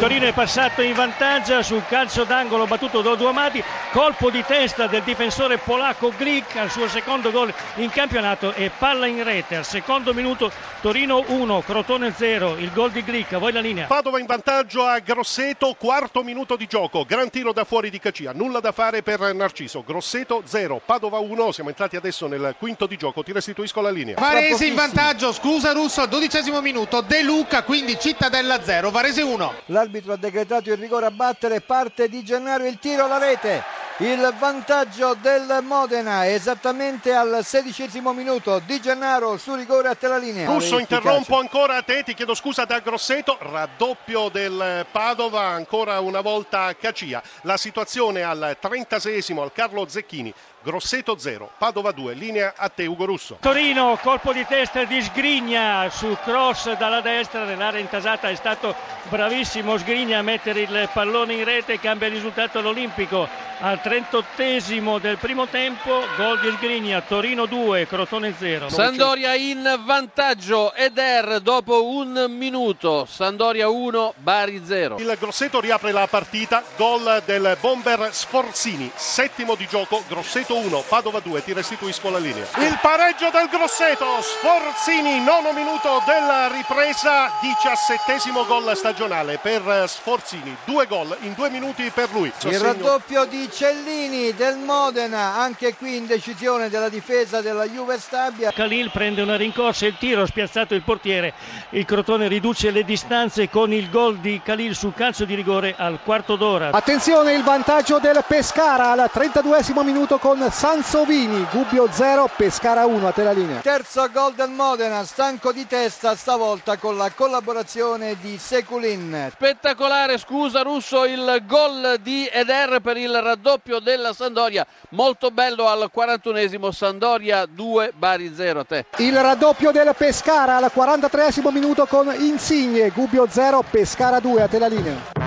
Torino è passato in vantaggio sul calcio d'angolo battuto da Duamati, colpo di testa del difensore polacco Glick al suo secondo gol in campionato e palla in rete al secondo minuto Torino 1, Crotone 0, il gol di Glick, a voi la linea. Padova in vantaggio a Grosseto, quarto minuto di gioco, gran tiro da fuori di Cacia, nulla da fare per Narciso, Grosseto 0, Padova 1, siamo entrati adesso nel quinto di gioco, ti restituisco la linea. Varese in vantaggio, scusa Russo al dodicesimo minuto, De Luca quindi Cittadella 0, Varese 1. L'arbitro ha decretato il rigore a battere, parte di Gennaro il tiro alla rete. Il vantaggio del Modena esattamente al sedicesimo minuto di Gennaro su rigore a te la linea. Russo interrompo ancora a te, ti chiedo scusa da Grosseto, raddoppio del Padova ancora una volta Cacia. La situazione al 36esimo al Carlo Zecchini. Grosseto 0, Padova 2, linea a te Ugo Russo. Torino, colpo di testa di Sgrigna su cross dalla destra nell'area intasata, è stato bravissimo Sgrigna a mettere il pallone in rete e cambia il risultato all'Olimpico. Al 38esimo del primo tempo, gol di Sgrigna, Torino 2, Crotone 0. Sandoria in vantaggio, Eder dopo un minuto, Sandoria 1, Bari 0. Il Grosseto riapre la partita, gol del bomber Sforzini, settimo di gioco, Grosseto 1, Padova 2, ti restituisco la linea. Il pareggio del Grosseto, Sforzini, nono minuto della ripresa, diciassettesimo gol stagionale per Sforzini, due gol in due minuti per lui. Il raddoppio di Cellini del Modena, anche qui in decisione della difesa della Juve Stabia. Khalil prende una rincorsa, il tiro ha spiazzato il portiere, il Crotone riduce le distanze con il gol di Khalil sul calcio di rigore al quarto d'ora. Attenzione il vantaggio del Pescara al 32esimo minuto con Sansovini, Gubbio 0, Pescara 1 a te la linea. Terzo gol del Modena, stanco di testa stavolta con la collaborazione di Seculin. Spettacolare, scusa Russo, il gol di Eder per il raddoppio della Sandoria, molto bello al 41esimo, Sandoria 2, Bari 0 a te. Il raddoppio del Pescara al 43esimo minuto con Insigne, Gubbio 0, Pescara 2 a te la linea.